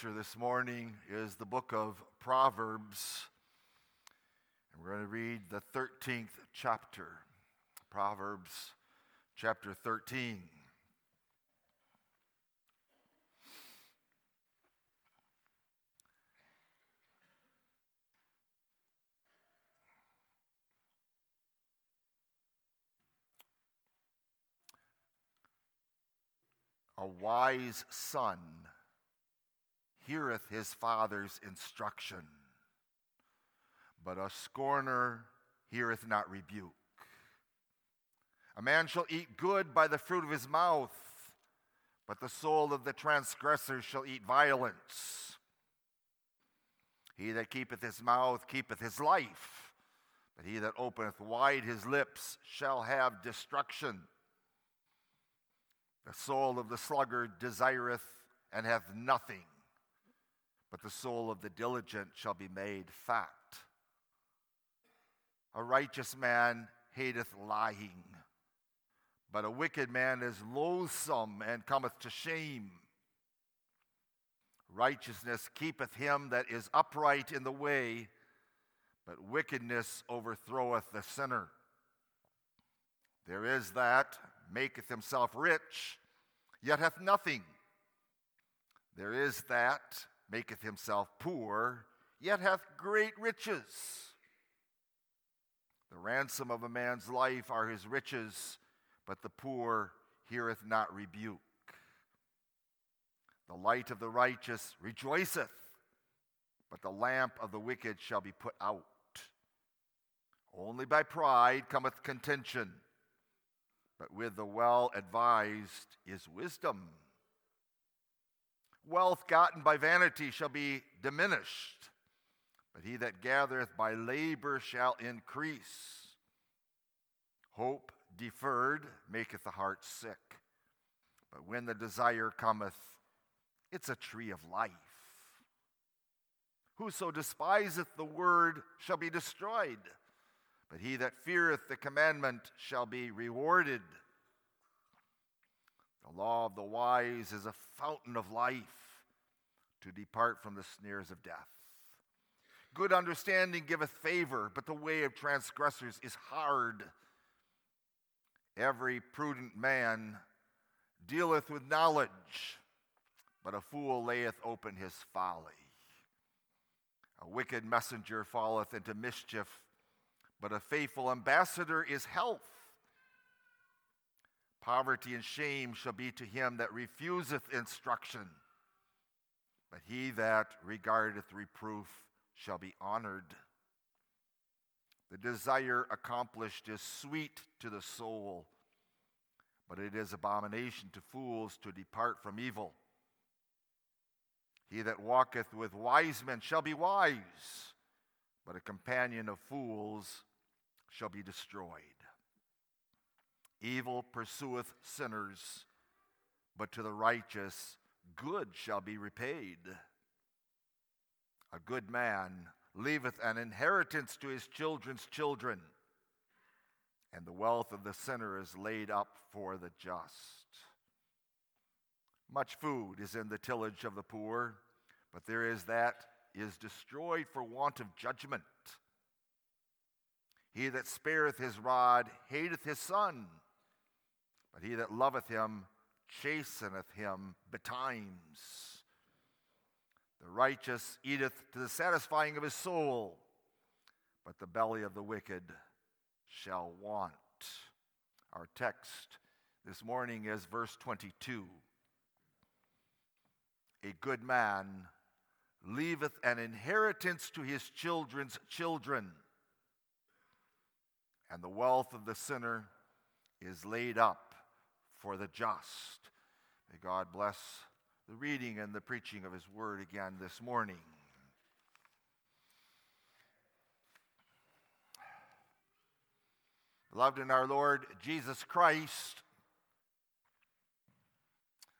scripture this morning is the book of Proverbs. And we're going to read the 13th chapter. Proverbs chapter 13. A wise son heareth his father's instruction, but a scorner heareth not rebuke. A man shall eat good by the fruit of his mouth, but the soul of the transgressor shall eat violence. He that keepeth his mouth keepeth his life, but he that openeth wide his lips shall have destruction. The soul of the sluggard desireth and hath nothing, but the soul of the diligent shall be made fat. A righteous man hateth lying, but a wicked man is loathsome and cometh to shame. Righteousness keepeth him that is upright in the way, but wickedness overthroweth the sinner. There is that maketh himself rich, yet hath nothing. There is that maketh himself poor, yet hath great riches. The ransom of a man's life are his riches, but the poor heareth not rebuke. The light of the righteous rejoiceth, but the lamp of the wicked shall be put out. Only by pride cometh contention, but with the well advised is wisdom. Wealth gotten by vanity shall be diminished, but he that gathereth by labor shall increase. Hope deferred maketh the heart sick, but when the desire cometh, it's a tree of life. Whoso despiseth the word shall be destroyed, but he that feareth the commandment shall be rewarded. The law of the wise is a fountain of life to depart from the snares of death. Good understanding giveth favor, but the way of transgressors is hard. Every prudent man dealeth with knowledge, but a fool layeth open his folly. A wicked messenger falleth into mischief, but a faithful ambassador is health. Poverty and shame shall be to him that refuseth instruction, but he that regardeth reproof shall be honored. The desire accomplished is sweet to the soul, but it is abomination to fools to depart from evil. He that walketh with wise men shall be wise, but a companion of fools shall be destroyed. Evil pursueth sinners, but to the righteous good shall be repaid. A good man leaveth an inheritance to his children's children, and the wealth of the sinner is laid up for the just. Much food is in the tillage of the poor, but there is that is destroyed for want of judgment. He that spareth his rod hateth his son but he that loveth him chasteneth him betimes. The righteous eateth to the satisfying of his soul, but the belly of the wicked shall want. Our text this morning is verse 22. A good man leaveth an inheritance to his children's children, and the wealth of the sinner is laid up for the just. May God bless the reading and the preaching of His word again this morning. Beloved in our Lord Jesus Christ,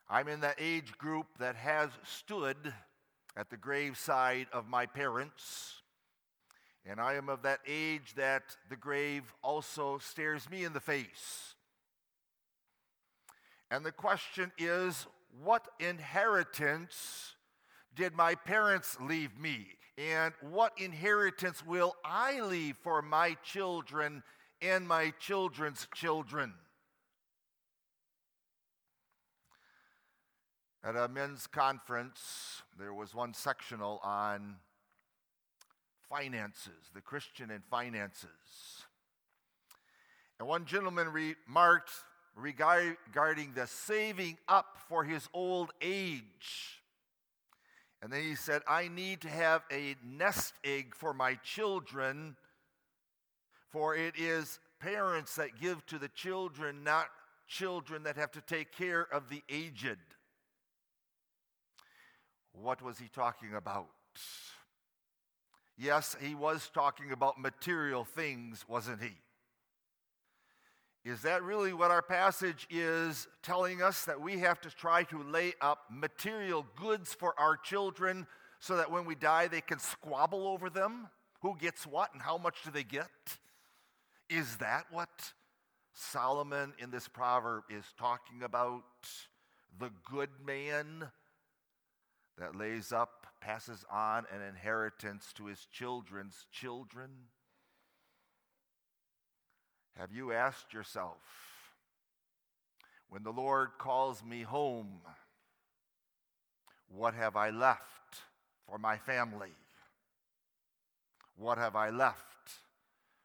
I'm in that age group that has stood at the graveside of my parents. And I am of that age that the grave also stares me in the face. And the question is what inheritance did my parents leave me? And what inheritance will I leave for my children and my children's children? At a men's conference, there was one sectional on finances, the Christian and finances. And one gentleman remarked regarding the saving up for his old age. And then he said, I need to have a nest egg for my children, for it is parents that give to the children, not children that have to take care of the aged. What was he talking about? Yes, he was talking about material things, wasn't he? Is that really what our passage is telling us? That we have to try to lay up material goods for our children so that when we die they can squabble over them? Who gets what and how much do they get? Is that what Solomon in this proverb is talking about? The good man that lays up, passes on an inheritance to his children's children? Have you asked yourself, when the Lord calls me home, what have I left for my family? What have I left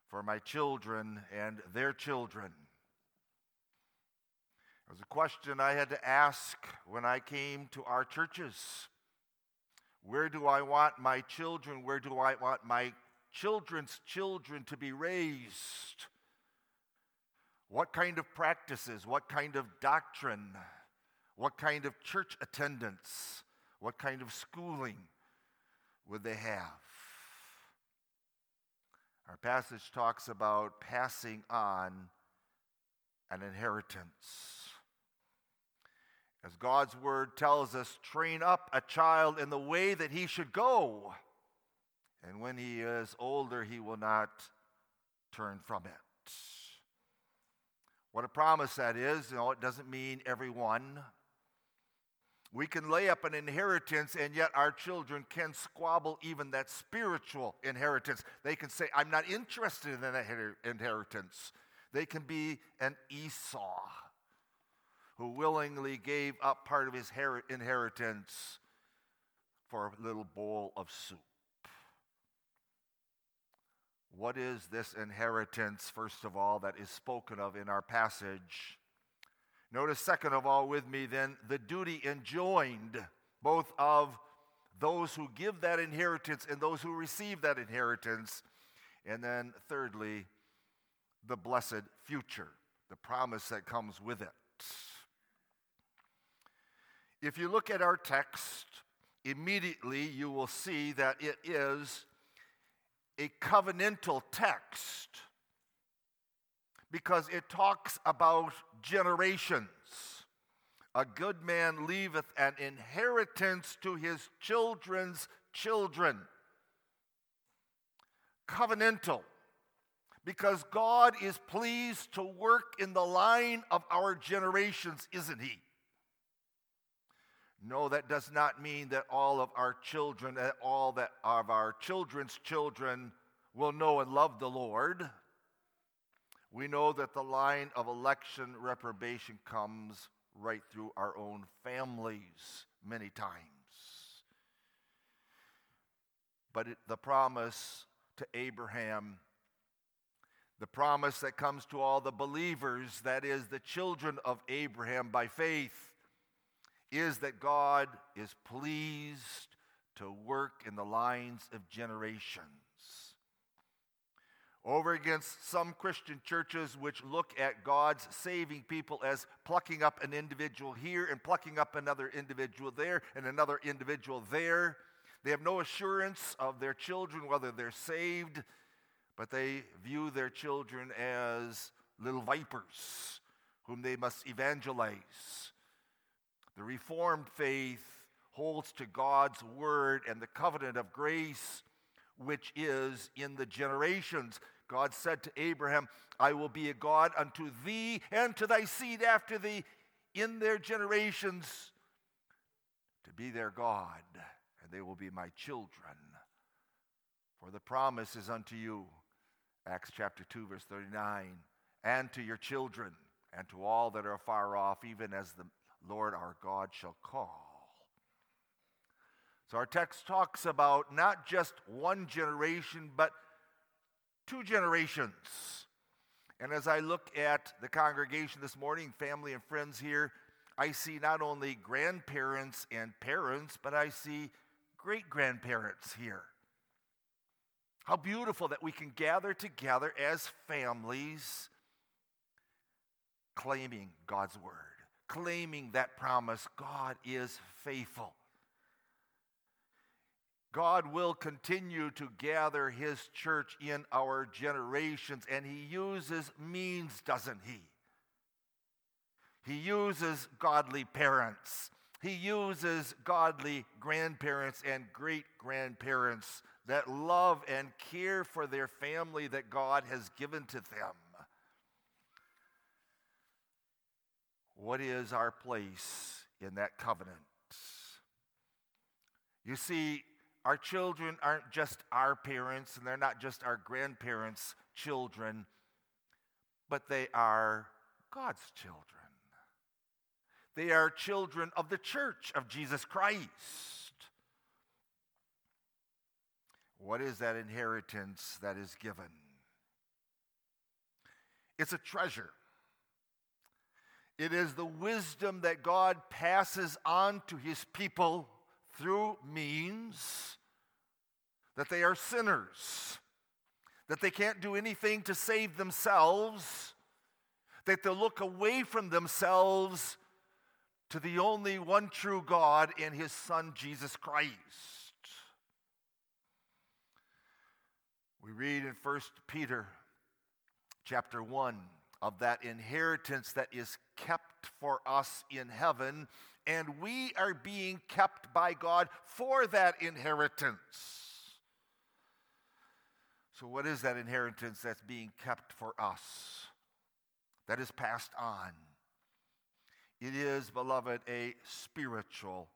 for my children and their children? It was a question I had to ask when I came to our churches. Where do I want my children? Where do I want my children's children to be raised? What kind of practices? What kind of doctrine? What kind of church attendance? What kind of schooling would they have? Our passage talks about passing on an inheritance. As God's word tells us, train up a child in the way that he should go. And when he is older, he will not turn from it. What a promise that is. You know, it doesn't mean everyone. We can lay up an inheritance, and yet our children can squabble even that spiritual inheritance. They can say, I'm not interested in that inheritance. They can be an Esau who willingly gave up part of his inheritance for a little bowl of soup. What is this inheritance, first of all, that is spoken of in our passage? Notice, second of all, with me, then, the duty enjoined both of those who give that inheritance and those who receive that inheritance. And then, thirdly, the blessed future, the promise that comes with it. If you look at our text, immediately you will see that it is a covenantal text because it talks about generations. A good man leaveth an inheritance to his children's children. Covenantal, because God is pleased to work in the line of our generations, isn't He? No, that does not mean that all of our children, that all that of our children's children will know and love the Lord. We know that the line of election reprobation comes right through our own families many times. But it, the promise to Abraham, the promise that comes to all the believers, that is, the children of Abraham by faith, is that God is pleased to work in the lines of generations. Over against some Christian churches which look at God's saving people as plucking up an individual here and plucking up another individual there and another individual there. They have no assurance of their children, whether they're saved, but they view their children as little vipers whom they must evangelize the Reformed faith holds to God's word and the covenant of grace, which is in the generations. God said to Abraham, I will be a God unto thee and to thy seed after thee in their generations to be their God. and they will be my children. For the promise is unto you, Acts chapter 2, verse 39, and to your children, and to all that are far off, even as the Lord our God shall call. So our text talks about not just one generation, but two generations. And as I look at the congregation this morning, family and friends here, I see not only grandparents and parents, but I see great grandparents here. How beautiful that we can gather together as families, claiming God's word, claiming that promise God is faithful. God will continue to gather his church in our generations, and he uses means, doesn't he? He uses godly parents. He uses godly grandparents and great grandparents that love and care for their family that God has given to them. What is our place in that covenant? You see, our children aren't just our parents and they're not just our grandparents' children, but they are God's children. They are children of the church of Jesus Christ. What is that inheritance that is given? It's a treasure. It is the wisdom that God passes on to his people through means that they are sinners, that they can't do anything to save themselves, that they look away from themselves to the only one true God and his Son, Jesus Christ. We read in 1 Peter chapter 1 of that inheritance that is kept for us in heaven, and we are being kept by God for that inheritance. So, what is that inheritance that's being kept for us? That is passed on. It is, beloved, a spiritual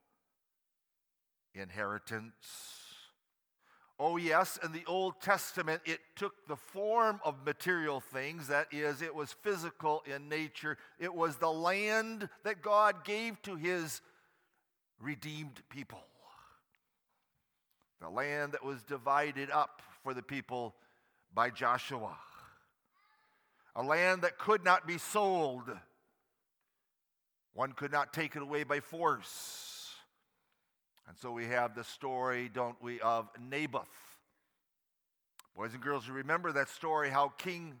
inheritance. Oh, yes, in the Old Testament, it took the form of material things. That is, it was physical in nature. It was the land that God gave to his redeemed people. The land that was divided up for the people by Joshua. A land that could not be sold. One could not take it away by force. And so we have the story, don't we, of Naboth. Boys and girls, you remember that story how King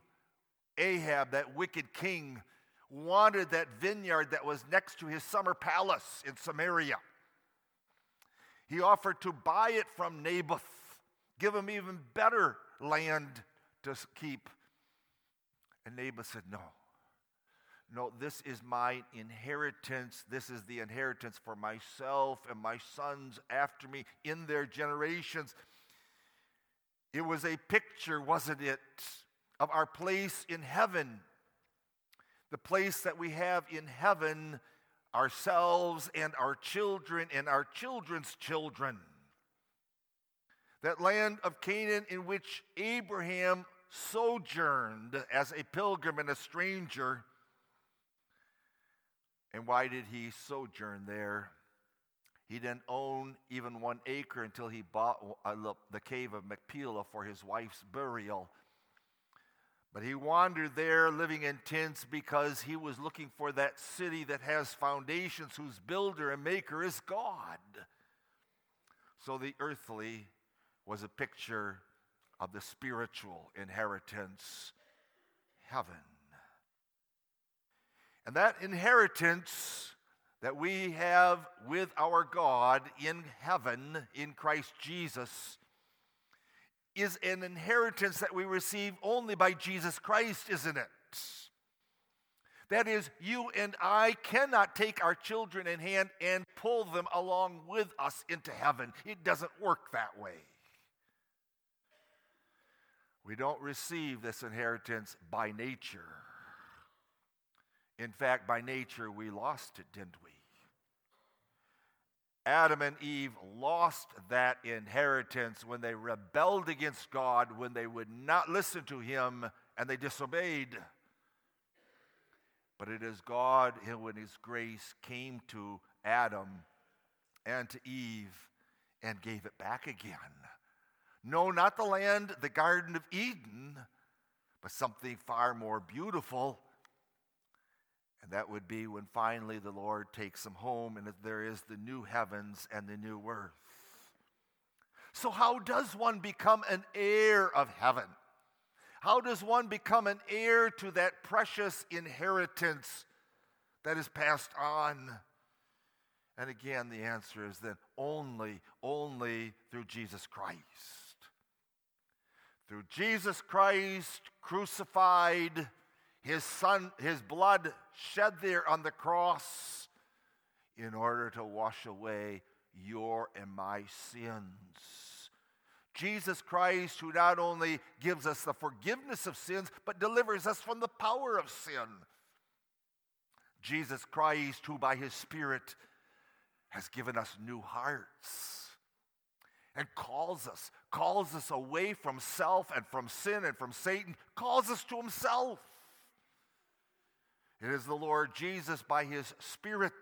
Ahab, that wicked king, wanted that vineyard that was next to his summer palace in Samaria. He offered to buy it from Naboth, give him even better land to keep. And Naboth said, No. No, this is my inheritance. This is the inheritance for myself and my sons after me in their generations. It was a picture, wasn't it, of our place in heaven. The place that we have in heaven, ourselves and our children and our children's children. That land of Canaan in which Abraham sojourned as a pilgrim and a stranger and why did he sojourn there? He didn't own even one acre until he bought uh, the cave of Machpelah for his wife's burial. But he wandered there living in tents because he was looking for that city that has foundations, whose builder and maker is God. So the earthly was a picture of the spiritual inheritance, heaven. And that inheritance that we have with our God in heaven in Christ Jesus is an inheritance that we receive only by Jesus Christ, isn't it? That is, you and I cannot take our children in hand and pull them along with us into heaven. It doesn't work that way. We don't receive this inheritance by nature. In fact, by nature, we lost it, didn't we? Adam and Eve lost that inheritance when they rebelled against God, when they would not listen to Him and they disobeyed. But it is God who, in His grace, came to Adam and to Eve and gave it back again. No, not the land, the Garden of Eden, but something far more beautiful. And that would be when finally the Lord takes them home and there is the new heavens and the new earth. So, how does one become an heir of heaven? How does one become an heir to that precious inheritance that is passed on? And again, the answer is then only, only through Jesus Christ. Through Jesus Christ crucified, his son, his blood shed there on the cross in order to wash away your and my sins. Jesus Christ, who not only gives us the forgiveness of sins, but delivers us from the power of sin. Jesus Christ, who by his Spirit has given us new hearts and calls us, calls us away from self and from sin and from Satan, calls us to himself. It is the Lord Jesus by his Spirit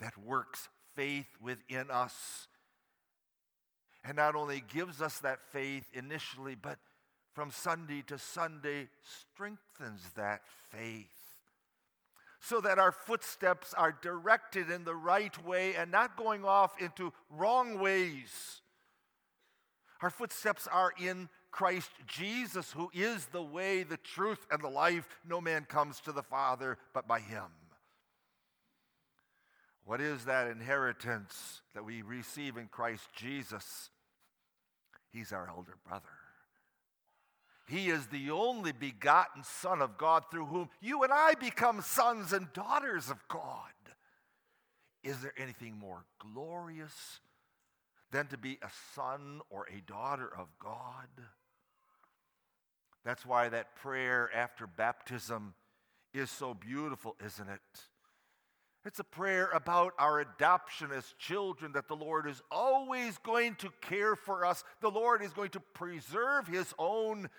that works faith within us and not only gives us that faith initially, but from Sunday to Sunday strengthens that faith so that our footsteps are directed in the right way and not going off into wrong ways. Our footsteps are in Christ Jesus, who is the way, the truth, and the life. No man comes to the Father but by him. What is that inheritance that we receive in Christ Jesus? He's our elder brother. He is the only begotten Son of God through whom you and I become sons and daughters of God. Is there anything more glorious than to be a son or a daughter of God? That's why that prayer after baptism is so beautiful, isn't it? It's a prayer about our adoption as children that the Lord is always going to care for us. The Lord is going to preserve his own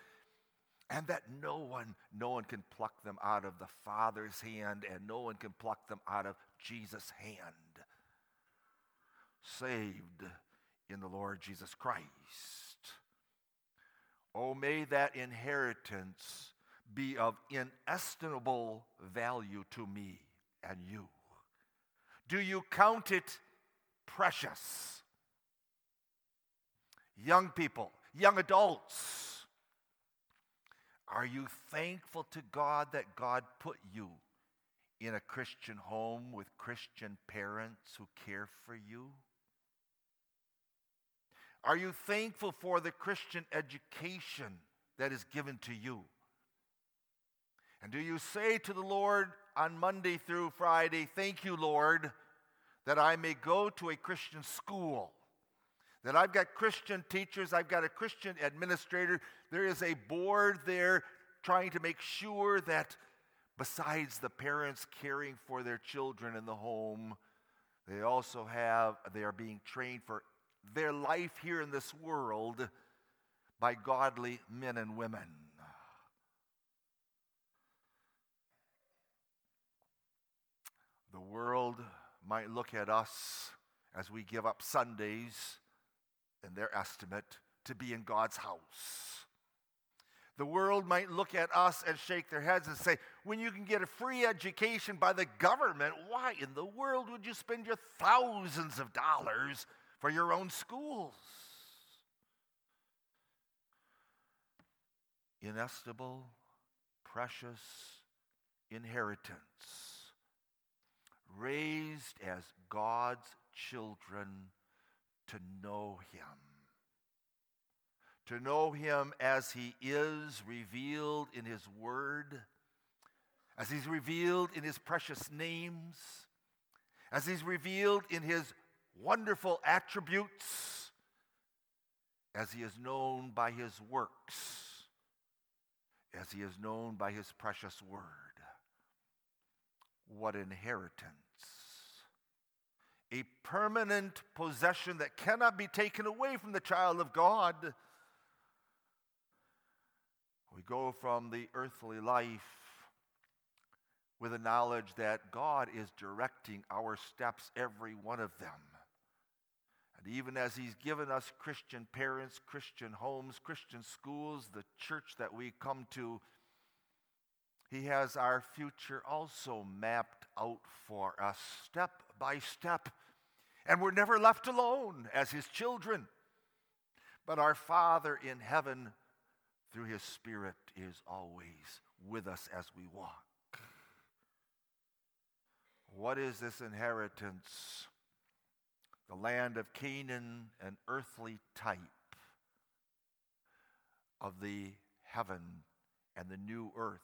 and that no one no one can pluck them out of the father's hand and no one can pluck them out of jesus hand saved in the lord jesus christ oh may that inheritance be of inestimable value to me and you do you count it precious young people young adults are you thankful to God that God put you in a Christian home with Christian parents who care for you? Are you thankful for the Christian education that is given to you? And do you say to the Lord on Monday through Friday, Thank you, Lord, that I may go to a Christian school? That I've got Christian teachers, I've got a Christian administrator, there is a board there trying to make sure that besides the parents caring for their children in the home, they also have, they are being trained for their life here in this world by godly men and women. The world might look at us as we give up Sundays in their estimate, to be in God's house. The world might look at us and shake their heads and say, when you can get a free education by the government, why in the world would you spend your thousands of dollars for your own schools? Inestimable, precious inheritance, raised as God's children to know Him. To know Him as He is revealed in His Word, as He's revealed in His precious names, as He's revealed in His wonderful attributes, as He is known by His works, as He is known by His precious Word. What inheritance! a permanent possession that cannot be taken away from the child of God. We go from the earthly life with the knowledge that God is directing our steps, every one of them. And even as He's given us Christian parents, Christian homes, Christian schools, the church that we come to, He has our future also mapped out for us step by step. And we're never left alone as His children. But our Father in heaven, through His Spirit, is always with us as we walk. What is this inheritance? The land of Canaan, an earthly type of the heaven and the new earth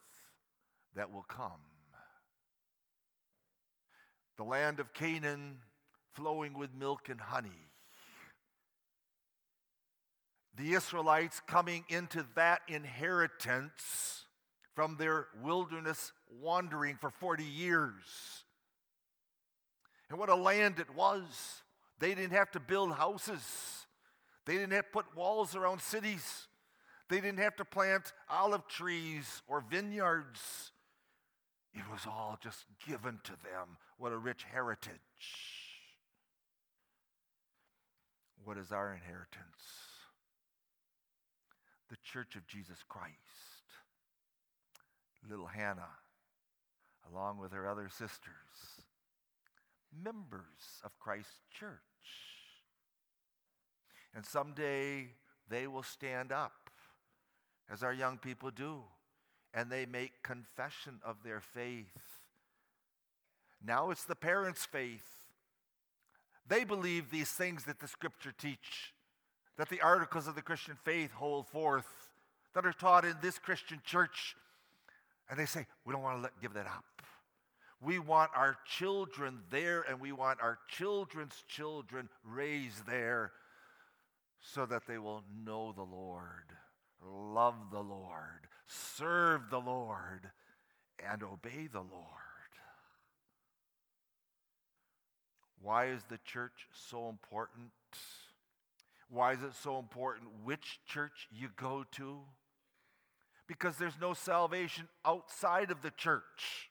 that will come. The land of Canaan flowing with milk and honey. The Israelites coming into that inheritance from their wilderness wandering for 40 years. And what a land it was. They didn't have to build houses, they didn't have to put walls around cities, they didn't have to plant olive trees or vineyards. It was all just given to them. What a rich heritage. What is our inheritance? The church of Jesus Christ. Little Hannah, along with her other sisters, members of Christ's church. And someday they will stand up, as our young people do, and they make confession of their faith. Now it's the parents' faith. They believe these things that the scripture teach, that the articles of the Christian faith hold forth, that are taught in this Christian church. And they say, we don't want to let, give that up. We want our children there, and we want our children's children raised there so that they will know the Lord, love the Lord, serve the Lord, and obey the Lord. Why is the church so important? Why is it so important which church you go to? Because there's no salvation outside of the church.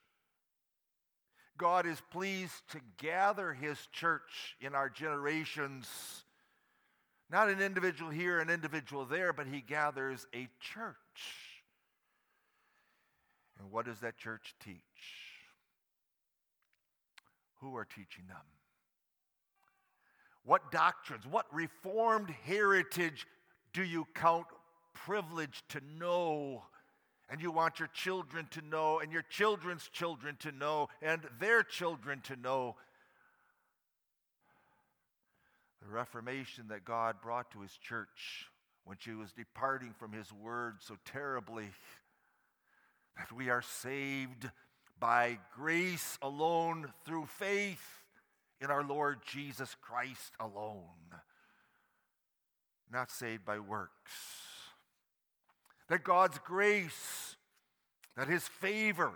God is pleased to gather his church in our generations. Not an individual here, an individual there, but he gathers a church. And what does that church teach? Who are teaching them? What doctrines, what reformed heritage do you count privileged to know and you want your children to know, and your children's children to know, and their children to know the reformation that God brought to his church when she was departing from his word so terribly. That we are saved by grace alone through faith in our Lord Jesus Christ alone, not saved by works that God's grace, that His favor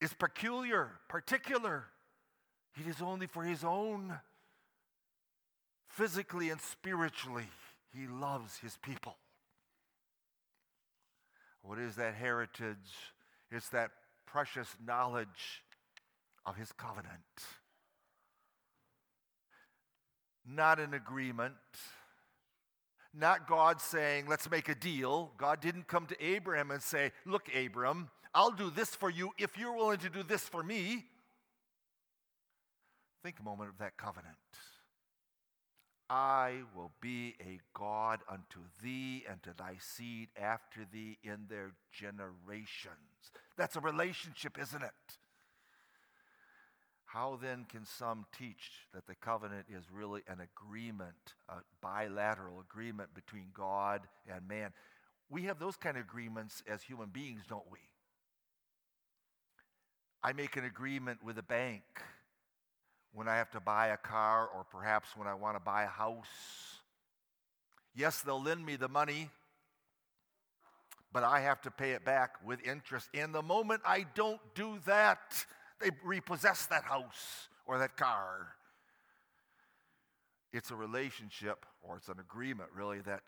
is peculiar, particular. It is only for His own. Physically and spiritually, He loves His people. What is that heritage? It's that precious knowledge of His covenant. Not an agreement not God saying, let's make a deal. God didn't come to Abraham and say, look, Abram, I'll do this for you if you're willing to do this for me. Think a moment of that covenant. I will be a God unto thee and to thy seed after thee in their generations. That's a relationship, isn't it? How then can some teach that the covenant is really an agreement, a bilateral agreement between God and man? We have those kind of agreements as human beings, don't we? I make an agreement with a bank when I have to buy a car or perhaps when I want to buy a house. Yes, they'll lend me the money, but I have to pay it back with interest. And the moment I don't do that, they repossess that house or that car. It's a relationship, or it's an agreement, really, that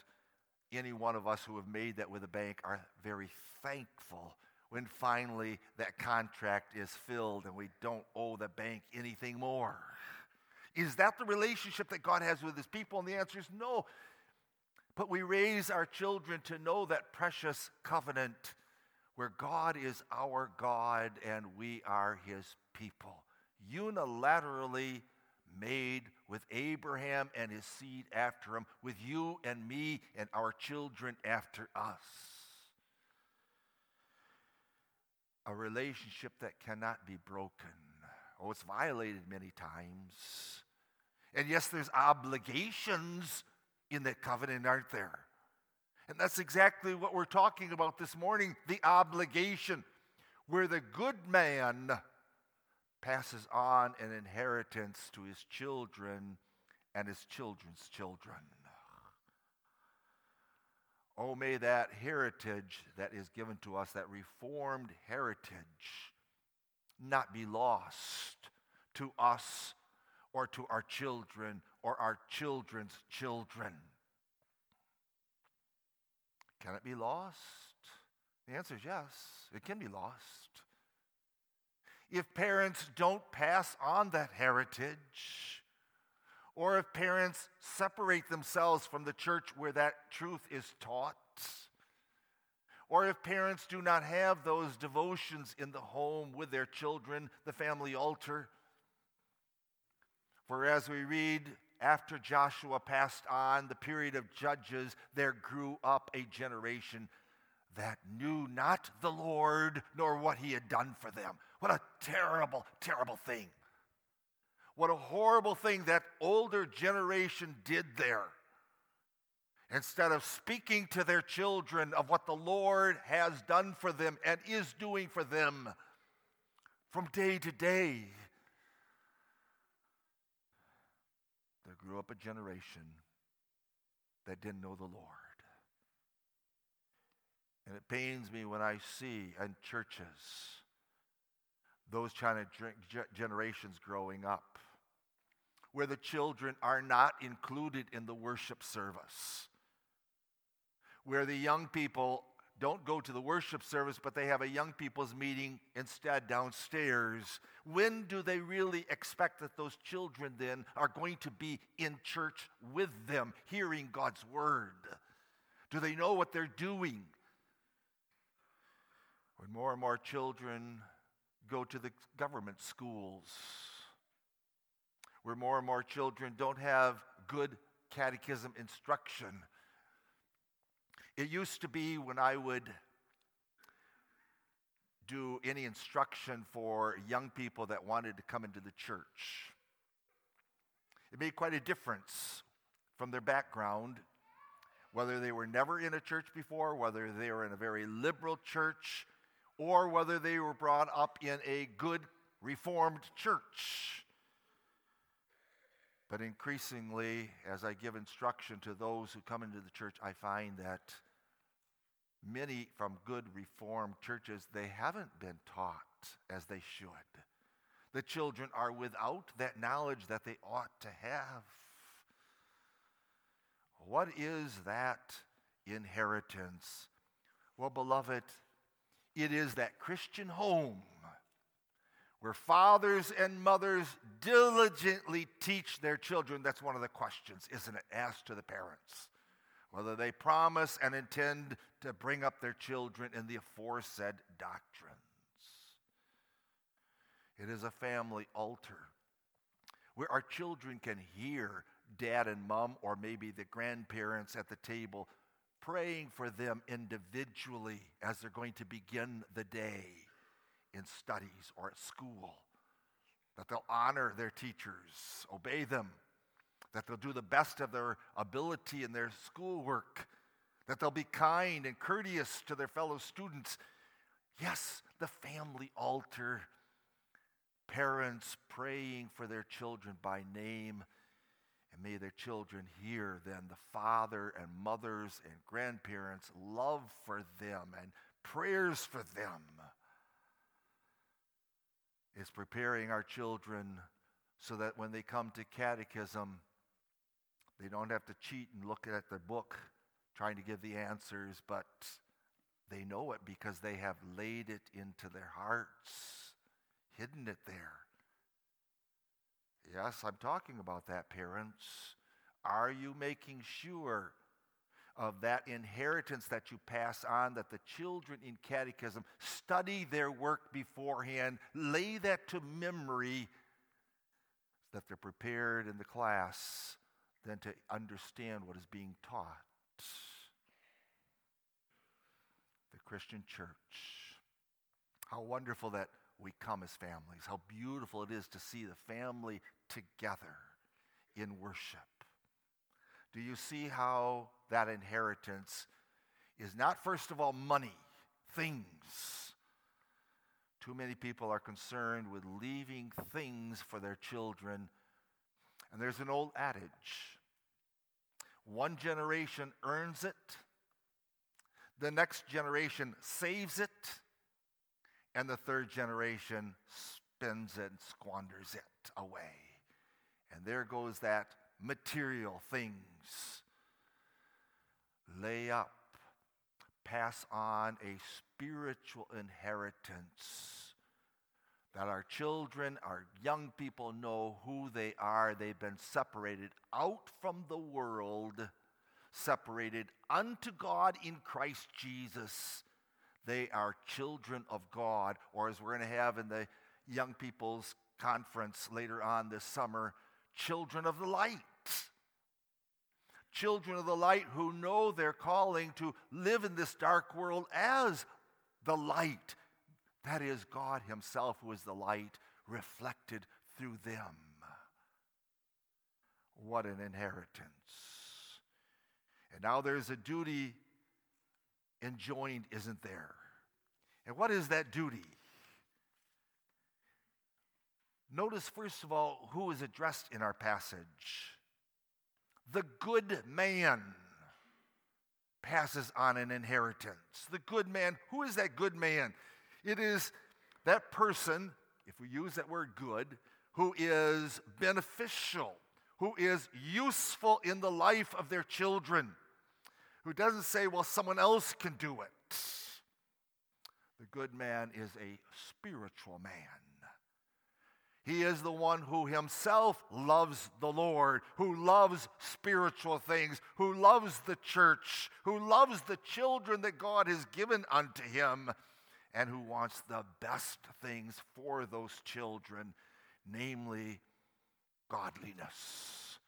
any one of us who have made that with a bank are very thankful when finally that contract is filled and we don't owe the bank anything more. Is that the relationship that God has with his people? And the answer is no. But we raise our children to know that precious covenant where God is our God and we are his people, unilaterally made with Abraham and his seed after him, with you and me and our children after us. A relationship that cannot be broken. Oh, it's violated many times. And yes, there's obligations in that covenant, aren't there? And that's exactly what we're talking about this morning the obligation, where the good man passes on an inheritance to his children and his children's children. Oh, may that heritage that is given to us, that reformed heritage, not be lost to us or to our children or our children's children. Can it be lost? The answer is yes, it can be lost. If parents don't pass on that heritage, or if parents separate themselves from the church where that truth is taught, or if parents do not have those devotions in the home with their children, the family altar, for as we read, after Joshua passed on the period of judges, there grew up a generation that knew not the Lord nor what he had done for them. What a terrible, terrible thing. What a horrible thing that older generation did there. Instead of speaking to their children of what the Lord has done for them and is doing for them from day to day, there grew up a generation that didn't know the Lord. And it pains me when I see in churches those of generations growing up where the children are not included in the worship service, where the young people don't go to the worship service, but they have a young people's meeting instead downstairs. When do they really expect that those children then are going to be in church with them, hearing God's word? Do they know what they're doing? When more and more children go to the government schools, where more and more children don't have good catechism instruction, it used to be when I would do any instruction for young people that wanted to come into the church. It made quite a difference from their background, whether they were never in a church before, whether they were in a very liberal church, or whether they were brought up in a good reformed church. But increasingly, as I give instruction to those who come into the church, I find that many from good reformed churches, they haven't been taught as they should. The children are without that knowledge that they ought to have. What is that inheritance? Well, beloved, it is that Christian home where fathers and mothers diligently teach their children. That's one of the questions, isn't it? Asked to the parents. Whether they promise and intend to bring up their children in the aforesaid doctrines. It is a family altar where our children can hear dad and mom, or maybe the grandparents at the table, praying for them individually as they're going to begin the day in studies or at school. That they'll honor their teachers, obey them, that they'll do the best of their ability in their schoolwork, that they'll be kind and courteous to their fellow students. Yes, the family altar, parents praying for their children by name. And may their children hear then the father and mothers and grandparents' love for them and prayers for them is preparing our children so that when they come to catechism, they don't have to cheat and look at the book trying to give the answers, but they know it because they have laid it into their hearts, hidden it there. Yes, I'm talking about that, parents. Are you making sure of that inheritance that you pass on, that the children in catechism study their work beforehand, lay that to memory, that they're prepared in the class then to understand what is being taught? The Christian church. How wonderful that we come as families. How beautiful it is to see the family together in worship. Do you see how that inheritance is not, first of all, money, things? Too many people are concerned with leaving things for their children. And there's an old adage one generation earns it, the next generation saves it, and the third generation spends it and squanders it away. And there goes that material things. Lay up, pass on a spiritual inheritance that our children, our young people know who they are. They've been separated out from the world, separated unto God in Christ Jesus. They are children of God, or as we're going to have in the young people's conference later on this summer, children of the light. Children of the light who know their calling to live in this dark world as the light. That is God Himself, who is the light reflected through them. What an inheritance. And now there's a duty enjoined, isn't there? And what is that duty? Notice, first of all, who is addressed in our passage. The good man passes on an inheritance. The good man, who is that good man? It is that person, if we use that word good, who is beneficial, who is useful in the life of their children, who doesn't say, well, someone else can do it. The good man is a spiritual man. He is the one who himself loves the Lord, who loves spiritual things, who loves the church, who loves the children that God has given unto him, and who wants the best things for those children, namely godliness,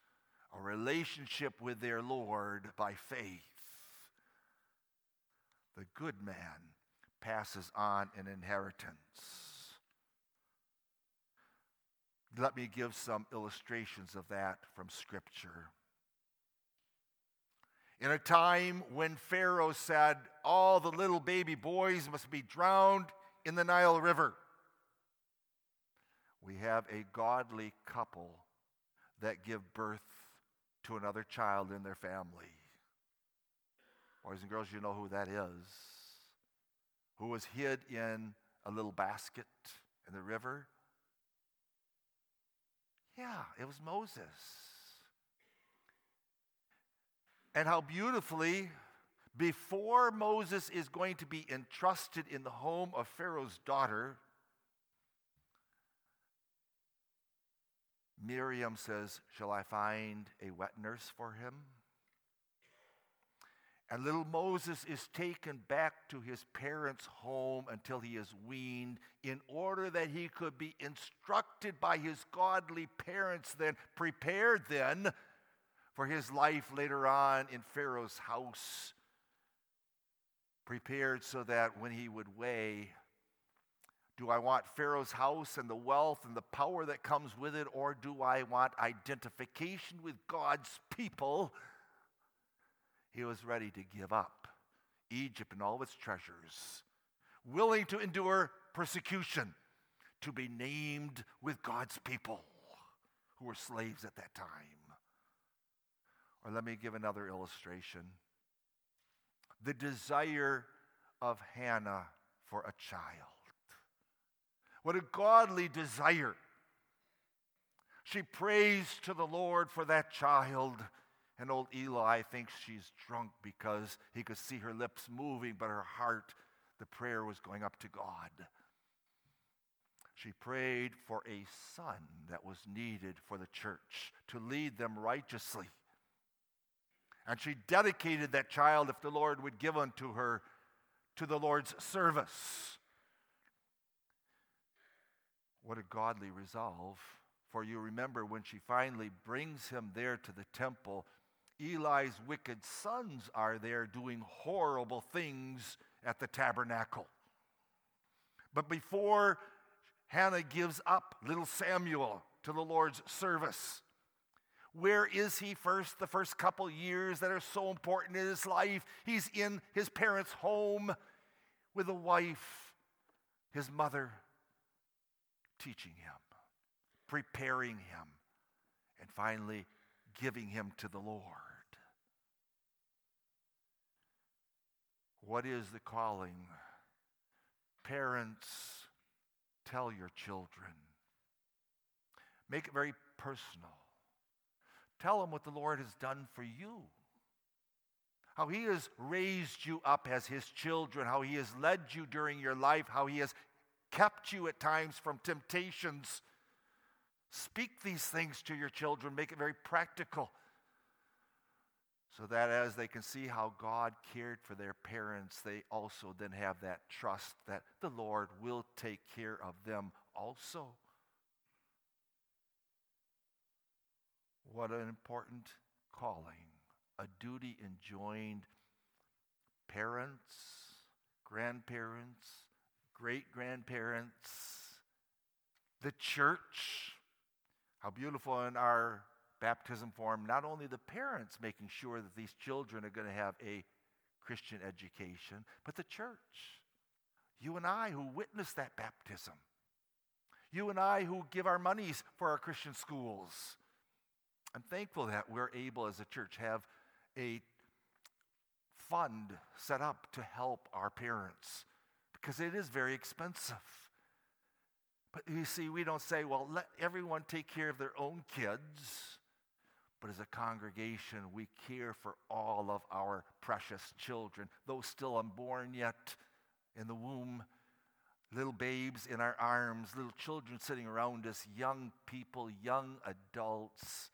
a relationship with their Lord by faith. The good man passes on an inheritance. Let me give some illustrations of that from Scripture. In a time when Pharaoh said, All the little baby boys must be drowned in the Nile River, we have a godly couple that give birth to another child in their family. Boys and girls, you know who that is. Who was hid in a little basket in the river? Yeah, it was Moses. And how beautifully, before Moses is going to be entrusted in the home of Pharaoh's daughter, Miriam says, Shall I find a wet nurse for him? And little Moses is taken back to his parents' home until he is weaned, in order that he could be instructed by his godly parents, then prepared then for his life later on in Pharaoh's house. Prepared so that when he would weigh, do I want Pharaoh's house and the wealth and the power that comes with it, or do I want identification with God's people? He was ready to give up Egypt and all its treasures, willing to endure persecution to be named with God's people who were slaves at that time. Or let me give another illustration the desire of Hannah for a child. What a godly desire. She prays to the Lord for that child. And old Eli thinks she's drunk because he could see her lips moving, but her heart, the prayer was going up to God. She prayed for a son that was needed for the church to lead them righteously. And she dedicated that child, if the Lord would give unto her, to the Lord's service. What a godly resolve. For you remember when she finally brings him there to the temple, Eli's wicked sons are there doing horrible things at the tabernacle. But before Hannah gives up little Samuel to the Lord's service, where is he first, the first couple years that are so important in his life? He's in his parents' home with a wife, his mother, teaching him, preparing him, and finally giving him to the Lord. What is the calling? Parents, tell your children. Make it very personal. Tell them what the Lord has done for you. How he has raised you up as his children, how he has led you during your life, how he has kept you at times from temptations. Speak these things to your children, make it very practical so that as they can see how God cared for their parents, they also then have that trust that the Lord will take care of them also. What an important calling, a duty enjoined parents, grandparents, great grandparents, the church. How beautiful in our baptism form, not only the parents making sure that these children are going to have a Christian education, but the church. You and I who witness that baptism. You and I who give our monies for our Christian schools. I'm thankful that we're able as a church have a fund set up to help our parents because it is very expensive. But you see, we don't say, well, let everyone take care of their own kids. But as a congregation, we care for all of our precious children, those still unborn yet in the womb, little babes in our arms, little children sitting around us, young people, young adults.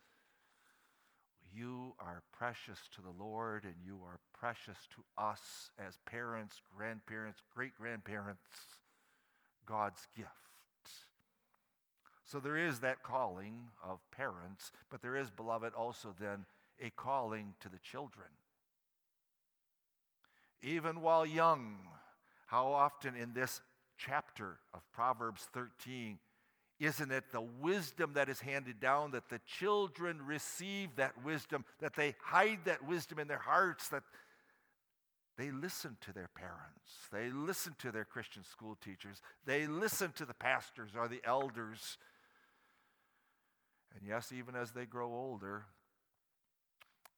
You are precious to the Lord, and you are precious to us as parents, grandparents, great grandparents, God's gift. So there is that calling of parents, but there is, beloved, also then a calling to the children. Even while young, how often in this chapter of Proverbs 13, isn't it the wisdom that is handed down that the children receive that wisdom, that they hide that wisdom in their hearts, that they listen to their parents, they listen to their Christian school teachers, they listen to the pastors or the elders and yes, even as they grow older,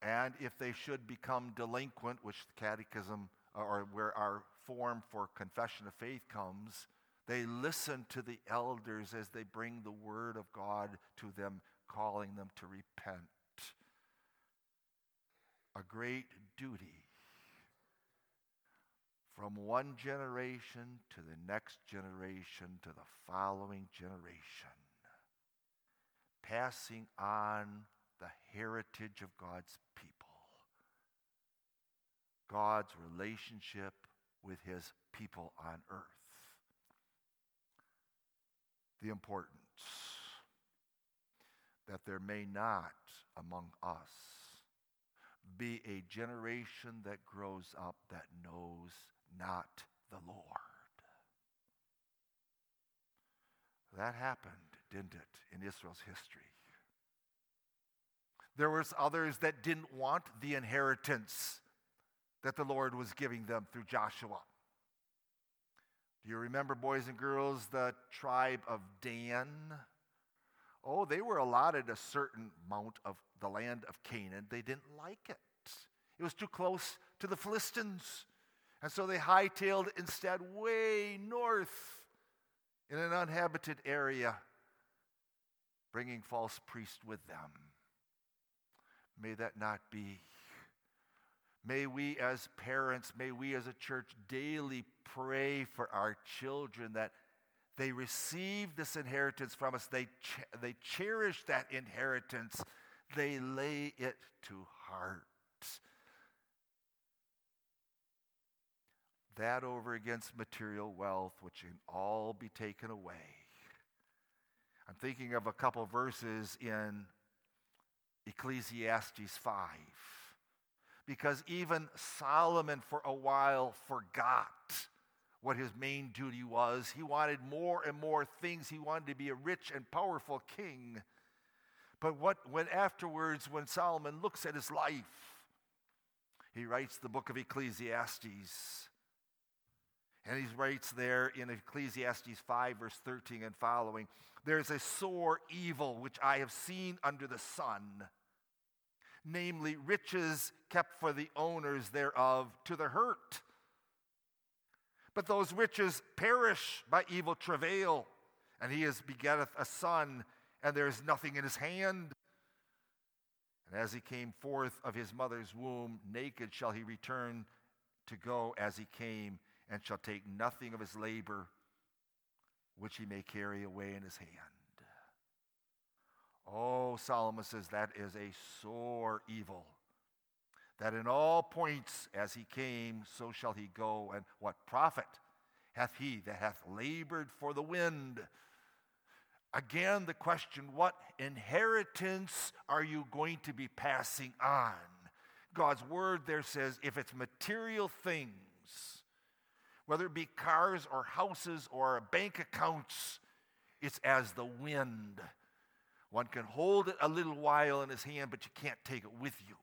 and if they should become delinquent, which the catechism or where our form for confession of faith comes, they listen to the elders as they bring the word of God to them, calling them to repent. A great duty from one generation to the next generation to the following generation passing on the heritage of God's people, God's relationship with his people on earth. The importance that there may not among us be a generation that grows up that knows not the Lord. That happened didn't it, in Israel's history? There was others that didn't want the inheritance that the Lord was giving them through Joshua. Do you remember, boys and girls, the tribe of Dan? Oh, they were allotted a certain amount of the land of Canaan. They didn't like it. It was too close to the Philistines. And so they hightailed instead way north in an uninhabited area bringing false priests with them. May that not be. May we as parents, may we as a church daily pray for our children that they receive this inheritance from us. They, ch- they cherish that inheritance. They lay it to heart. That over against material wealth, which can all be taken away. I'm thinking of a couple verses in Ecclesiastes 5. Because even Solomon, for a while, forgot what his main duty was. He wanted more and more things. He wanted to be a rich and powerful king. But what when afterwards, when Solomon looks at his life, he writes the book of Ecclesiastes. And he writes there in Ecclesiastes 5, verse 13 and following There's a sore evil which I have seen under the sun, namely riches kept for the owners thereof to the hurt. But those riches perish by evil travail, and he has begetteth a son, and there is nothing in his hand. And as he came forth of his mother's womb, naked shall he return to go as he came, and shall take nothing of his labor, which he may carry away in his hand. Oh, Solomon says that is a sore evil that in all points as he came, so shall he go. And what profit hath he that hath labored for the wind? Again, the question what inheritance are you going to be passing on? God's word there says if it's material things, whether it be cars or houses or bank accounts, it's as the wind. One can hold it a little while in his hand, but you can't take it with you.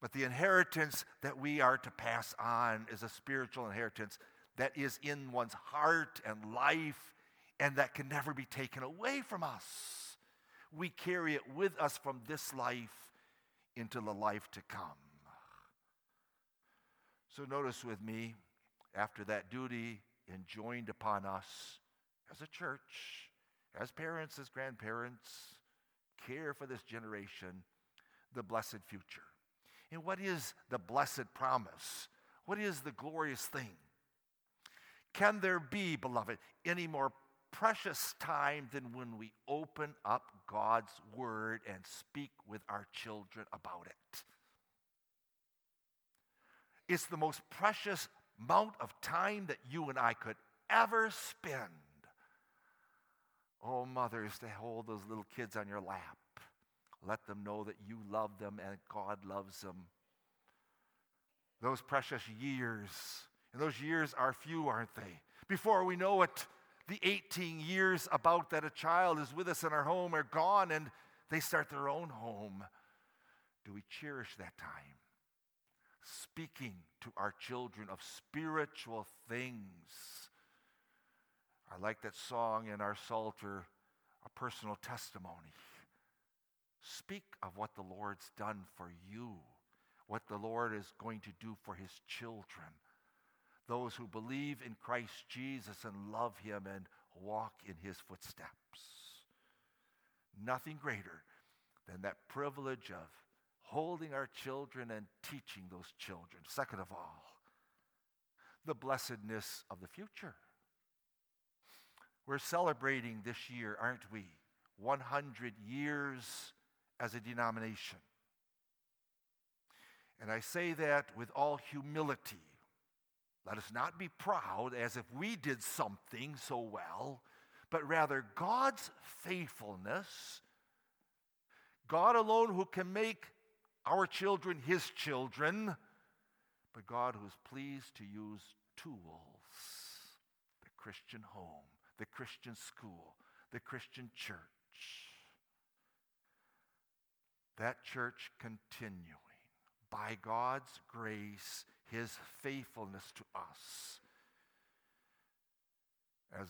But the inheritance that we are to pass on is a spiritual inheritance that is in one's heart and life and that can never be taken away from us. We carry it with us from this life into the life to come. So notice with me, after that duty enjoined upon us as a church, as parents, as grandparents, care for this generation, the blessed future. And what is the blessed promise? What is the glorious thing? Can there be, beloved, any more precious time than when we open up God's Word and speak with our children about it? It's the most precious amount of time that you and I could ever spend. Oh, mothers, to hold those little kids on your lap let them know that you love them and God loves them. Those precious years, and those years are few, aren't they? Before we know it, the 18 years about that a child is with us in our home are gone and they start their own home. Do we cherish that time? Speaking to our children of spiritual things. I like that song in our Psalter, a personal testimony. Speak of what the Lord's done for you, what the Lord is going to do for his children, those who believe in Christ Jesus and love him and walk in his footsteps. Nothing greater than that privilege of holding our children and teaching those children. Second of all, the blessedness of the future. We're celebrating this year, aren't we? 100 years as a denomination. And I say that with all humility. Let us not be proud as if we did something so well, but rather God's faithfulness, God alone who can make our children his children, but God who's pleased to use tools the Christian home, the Christian school, the Christian church that church continuing by God's grace, his faithfulness to us. As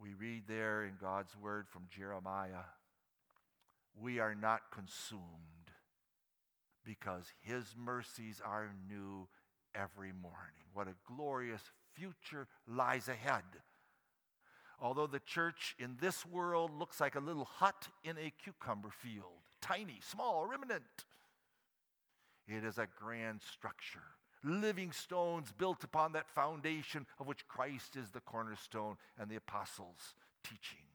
we read there in God's word from Jeremiah, we are not consumed because his mercies are new every morning. What a glorious future lies ahead. Although the church in this world looks like a little hut in a cucumber field, tiny, small, remnant, it is a grand structure. Living stones built upon that foundation of which Christ is the cornerstone and the apostles' teaching,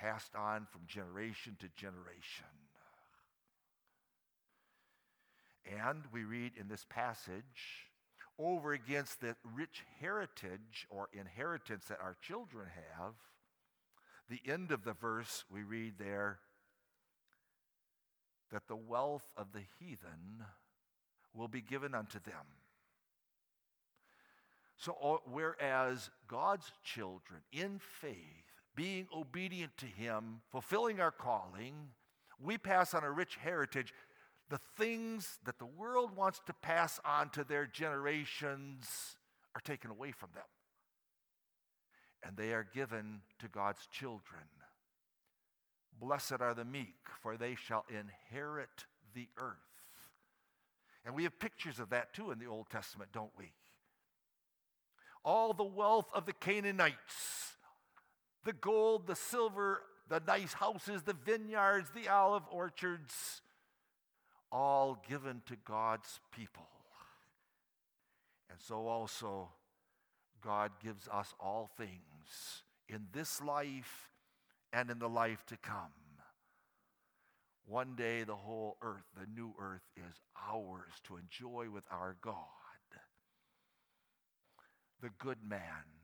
passed on from generation to generation. And we read in this passage over against the rich heritage or inheritance that our children have, the end of the verse we read there that the wealth of the heathen will be given unto them. So, uh, whereas God's children in faith, being obedient to Him, fulfilling our calling, we pass on a rich heritage the things that the world wants to pass on to their generations are taken away from them. And they are given to God's children. Blessed are the meek, for they shall inherit the earth. And we have pictures of that too in the Old Testament, don't we? All the wealth of the Canaanites, the gold, the silver, the nice houses, the vineyards, the olive orchards, all given to God's people. And so also, God gives us all things in this life and in the life to come. One day, the whole earth, the new earth, is ours to enjoy with our God. The good man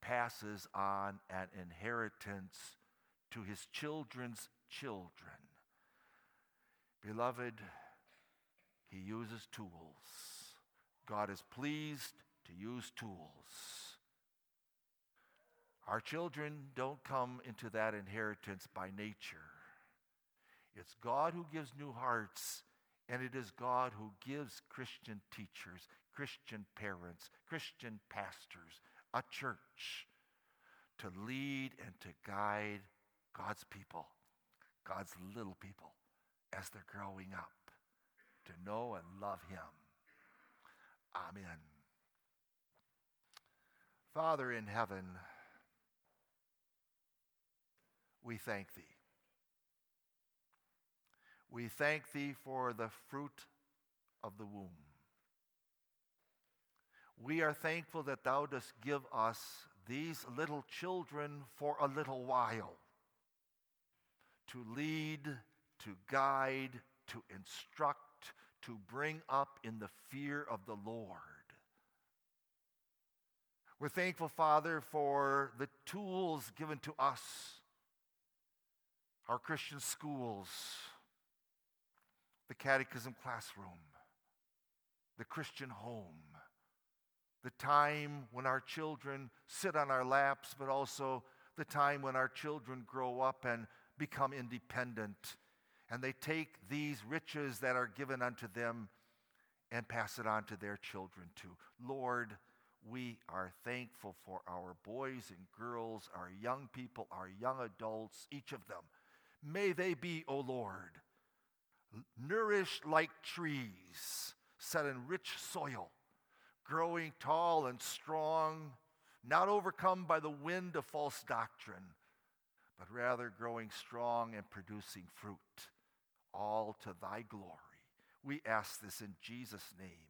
passes on an inheritance to his children's children. Beloved, he uses tools. God is pleased to use tools. Our children don't come into that inheritance by nature. It's God who gives new hearts, and it is God who gives Christian teachers, Christian parents, Christian pastors, a church to lead and to guide God's people, God's little people, as they're growing up to know and love Him. Amen. Father in heaven, we thank Thee. We thank Thee for the fruit of the womb. We are thankful that Thou dost give us these little children for a little while to lead, to guide, to instruct, to bring up in the fear of the Lord. We're thankful, Father, for the tools given to us, our Christian schools, the catechism classroom, the Christian home, the time when our children sit on our laps, but also the time when our children grow up and become independent and they take these riches that are given unto them and pass it on to their children too. Lord, we are thankful for our boys and girls, our young people, our young adults, each of them. May they be, O Lord, nourished like trees set in rich soil, growing tall and strong, not overcome by the wind of false doctrine, but rather growing strong and producing fruit all to thy glory. We ask this in Jesus' name.